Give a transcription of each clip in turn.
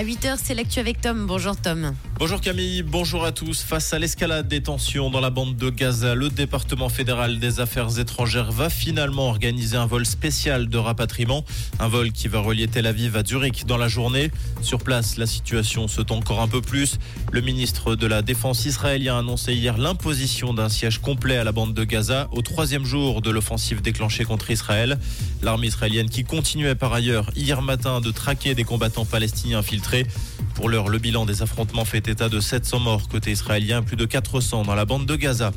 À 8h, c'est l'actu avec Tom. Bonjour Tom. Bonjour Camille, bonjour à tous. Face à l'escalade des tensions dans la bande de Gaza, le département fédéral des affaires étrangères va finalement organiser un vol spécial de rapatriement. Un vol qui va relier Tel Aviv à Zurich dans la journée. Sur place, la situation se tend encore un peu plus. Le ministre de la Défense israélien a annoncé hier l'imposition d'un siège complet à la bande de Gaza au troisième jour de l'offensive déclenchée contre Israël. L'armée israélienne qui continuait par ailleurs hier matin de traquer des combattants palestiniens infiltrés. Pour l'heure, le bilan des affrontements fait état de 700 morts côté israélien, plus de 400 dans la bande de Gaza.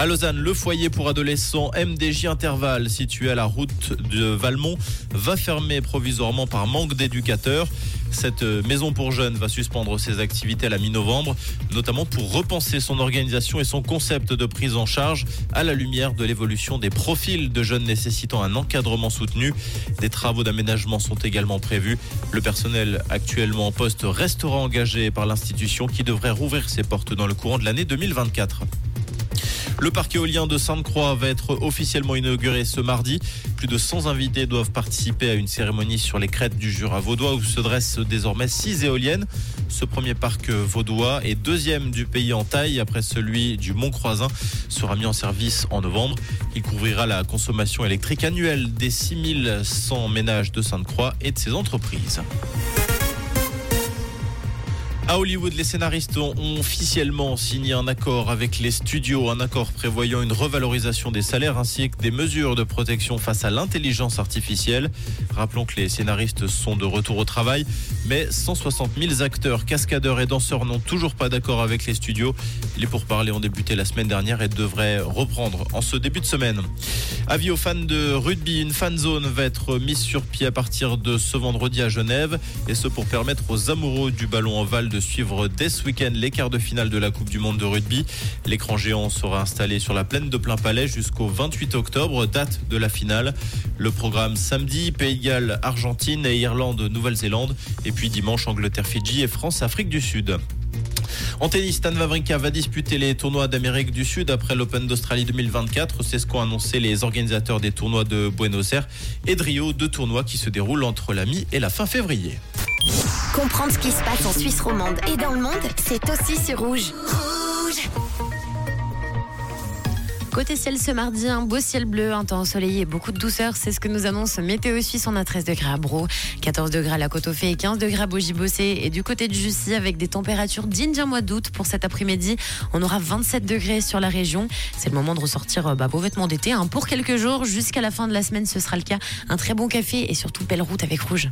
À Lausanne, le foyer pour adolescents MDJ Interval, situé à la route de Valmont, va fermer provisoirement par manque d'éducateurs. Cette maison pour jeunes va suspendre ses activités à la mi-novembre, notamment pour repenser son organisation et son concept de prise en charge à la lumière de l'évolution des profils de jeunes nécessitant un encadrement soutenu. Des travaux d'aménagement sont également prévus. Le personnel actuellement en poste restera engagé par l'institution qui devrait rouvrir ses portes dans le courant de l'année 2024. Le parc éolien de Sainte-Croix va être officiellement inauguré ce mardi. Plus de 100 invités doivent participer à une cérémonie sur les crêtes du Jura vaudois où se dressent désormais 6 éoliennes. Ce premier parc vaudois est deuxième du pays en taille après celui du Mont-Croisin sera mis en service en novembre. Il couvrira la consommation électrique annuelle des 6100 ménages de Sainte-Croix et de ses entreprises. À Hollywood, les scénaristes ont officiellement signé un accord avec les studios, un accord prévoyant une revalorisation des salaires ainsi que des mesures de protection face à l'intelligence artificielle. Rappelons que les scénaristes sont de retour au travail, mais 160 000 acteurs, cascadeurs et danseurs n'ont toujours pas d'accord avec les studios. Les pourparlers ont débuté la semaine dernière et devraient reprendre en ce début de semaine. Avis aux fans de rugby, une fan zone va être mise sur pied à partir de ce vendredi à Genève, et ce pour permettre aux amoureux du ballon ovale de suivre dès ce week-end les quarts de finale de la Coupe du Monde de rugby. L'écran géant sera installé sur la plaine de Plein Palais jusqu'au 28 octobre, date de la finale. Le programme samedi, Pays de Galles, Argentine et Irlande, Nouvelle-Zélande. Et puis dimanche, Angleterre, Fidji et France, Afrique du Sud. En tennis, Stan Wawrinka va disputer les tournois d'Amérique du Sud après l'Open d'Australie 2024. C'est ce qu'ont annoncé les organisateurs des tournois de Buenos Aires et de Rio, deux tournois qui se déroulent entre la mi et la fin février. Comprendre ce qui se passe en Suisse romande et dans le monde, c'est aussi sur Rouge. Rouge Côté ciel ce mardi, un beau ciel bleu, un temps ensoleillé et beaucoup de douceur. C'est ce que nous annonce Météo Suisse. On a 13 degrés à Bro, 14 degrés à la Côte aux Fées et 15 degrés à Bogie-Bossé. Et du côté de Jussy, avec des températures dignes d'un mois d'août pour cet après-midi, on aura 27 degrés sur la région. C'est le moment de ressortir bah, vos vêtements d'été hein. pour quelques jours. Jusqu'à la fin de la semaine, ce sera le cas. Un très bon café et surtout belle route avec Rouge.